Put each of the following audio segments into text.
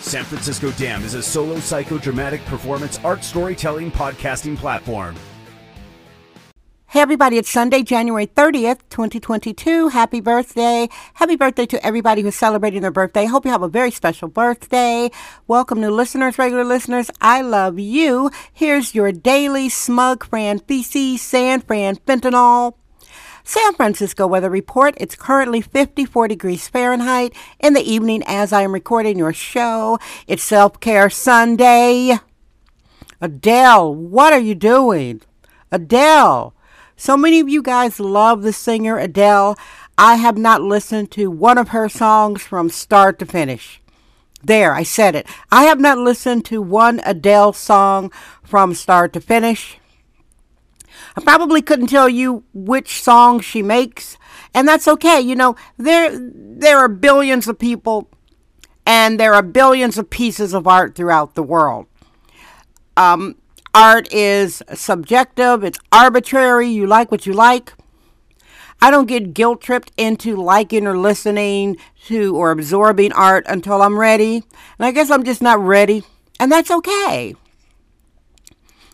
San Francisco Dam is a solo psychodramatic performance art storytelling podcasting platform. Hey everybody, it's Sunday, January 30th, 2022. Happy birthday. Happy birthday to everybody who's celebrating their birthday. Hope you have a very special birthday. Welcome new listeners, regular listeners. I love you. Here's your daily smug Fran feces, San Fran fentanyl. San Francisco weather report. It's currently 54 degrees Fahrenheit in the evening as I am recording your show. It's Self Care Sunday. Adele, what are you doing? Adele. So many of you guys love the singer Adele. I have not listened to one of her songs from start to finish. There, I said it. I have not listened to one Adele song from start to finish. I probably couldn't tell you which song she makes, and that's okay. You know, there there are billions of people and there are billions of pieces of art throughout the world. Um, art is subjective, it's arbitrary, you like what you like. I don't get guilt tripped into liking or listening to or absorbing art until I'm ready. And I guess I'm just not ready. And that's okay.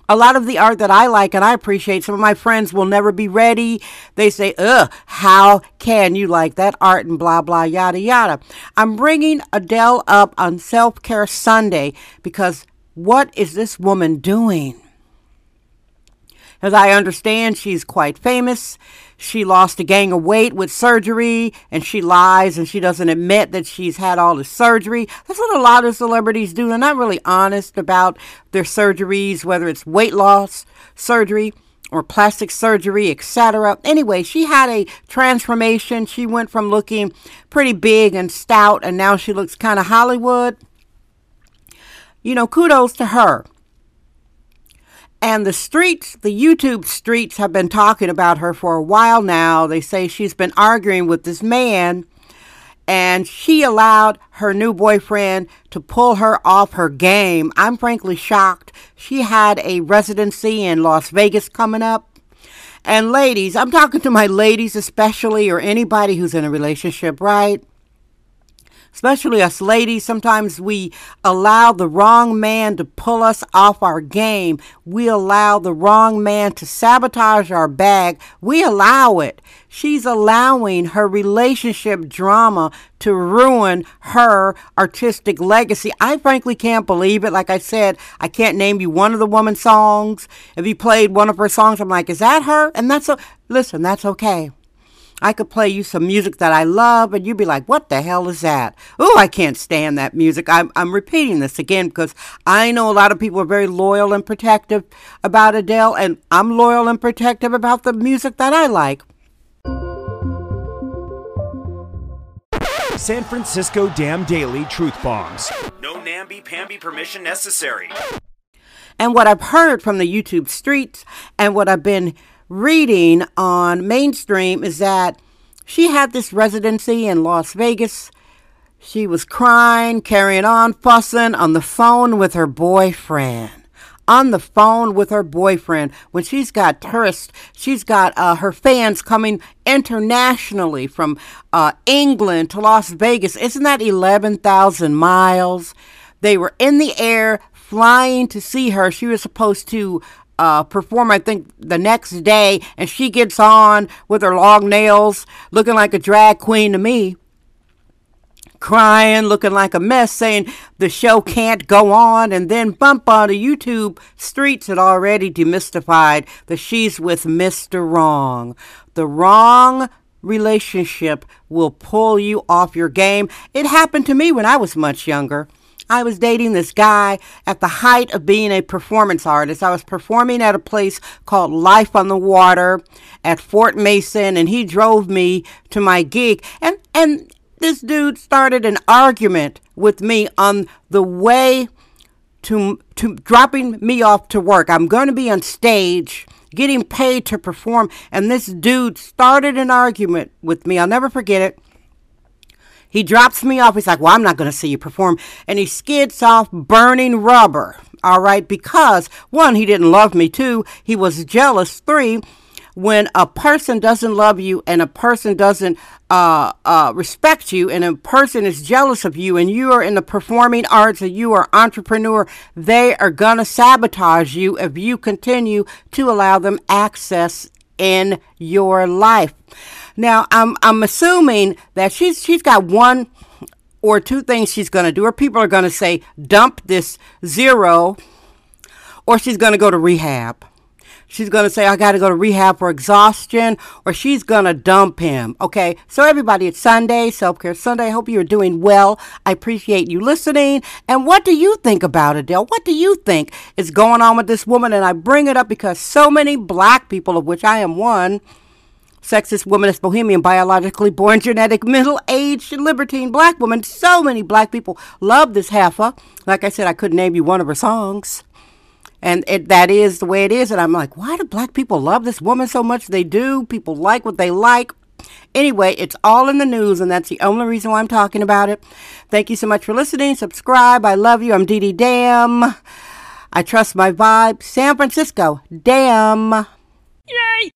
A lot of the art that I like and I appreciate, some of my friends will never be ready. They say, ugh, how can you like that art and blah, blah, yada, yada. I'm bringing Adele up on Self Care Sunday because what is this woman doing? As I understand, she's quite famous. She lost a gang of weight with surgery, and she lies and she doesn't admit that she's had all the surgery. That's what a lot of celebrities do. They're not really honest about their surgeries, whether it's weight loss surgery or plastic surgery, etc. Anyway, she had a transformation. She went from looking pretty big and stout, and now she looks kind of Hollywood. You know, kudos to her. And the streets, the YouTube streets, have been talking about her for a while now. They say she's been arguing with this man, and she allowed her new boyfriend to pull her off her game. I'm frankly shocked. She had a residency in Las Vegas coming up. And ladies, I'm talking to my ladies especially, or anybody who's in a relationship, right? Especially us ladies, sometimes we allow the wrong man to pull us off our game. We allow the wrong man to sabotage our bag. We allow it. She's allowing her relationship drama to ruin her artistic legacy. I frankly can't believe it. Like I said, I can't name you one of the woman's songs. If you played one of her songs, I'm like, is that her? And that's a listen, that's okay. I could play you some music that I love, and you'd be like, what the hell is that? Oh, I can't stand that music. I'm, I'm repeating this again because I know a lot of people are very loyal and protective about Adele, and I'm loyal and protective about the music that I like. San Francisco Dam Daily Truth Bombs. No namby-pamby permission necessary. And what I've heard from the YouTube streets and what I've been reading on mainstream is that she had this residency in Las Vegas. She was crying, carrying on, fussing on the phone with her boyfriend. On the phone with her boyfriend when she's got tourists, she's got uh, her fans coming internationally from uh, England to Las Vegas. Isn't that 11,000 miles? They were in the air flying to see her. She was supposed to uh, perform, I think, the next day, and she gets on with her long nails, looking like a drag queen to me, crying, looking like a mess, saying the show can't go on, and then bump onto YouTube streets had already demystified that she's with Mr. Wrong. The wrong relationship will pull you off your game. It happened to me when I was much younger. I was dating this guy at the height of being a performance artist. I was performing at a place called Life on the Water at Fort Mason, and he drove me to my gig. And, and this dude started an argument with me on the way to to dropping me off to work. I'm going to be on stage getting paid to perform and this dude started an argument with me. I'll never forget it. He drops me off. He's like, "Well, I'm not going to see you perform." And he skids off burning rubber. All right, because one, he didn't love me. Two, he was jealous. Three, when a person doesn't love you and a person doesn't uh, uh, respect you and a person is jealous of you and you are in the performing arts and you are entrepreneur, they are going to sabotage you if you continue to allow them access in your life. Now, I'm, I'm assuming that she's, she's got one or two things she's going to do, or people are going to say, dump this zero, or she's going to go to rehab. She's going to say, I got to go to rehab for exhaustion, or she's going to dump him. Okay. So, everybody, it's Sunday, Self Care Sunday. I hope you're doing well. I appreciate you listening. And what do you think about Adele? What do you think is going on with this woman? And I bring it up because so many black people, of which I am one, sexist, womanist, bohemian, biologically born, genetic, middle aged, libertine black woman. So many black people love this heifer. Like I said, I couldn't name you one of her songs and it, that is the way it is. And I'm like, why do black people love this woman so much? They do. People like what they like. Anyway, it's all in the news, and that's the only reason why I'm talking about it. Thank you so much for listening. Subscribe. I love you. I'm Dee Dee Dam. I trust my vibe. San Francisco. Damn. Yay!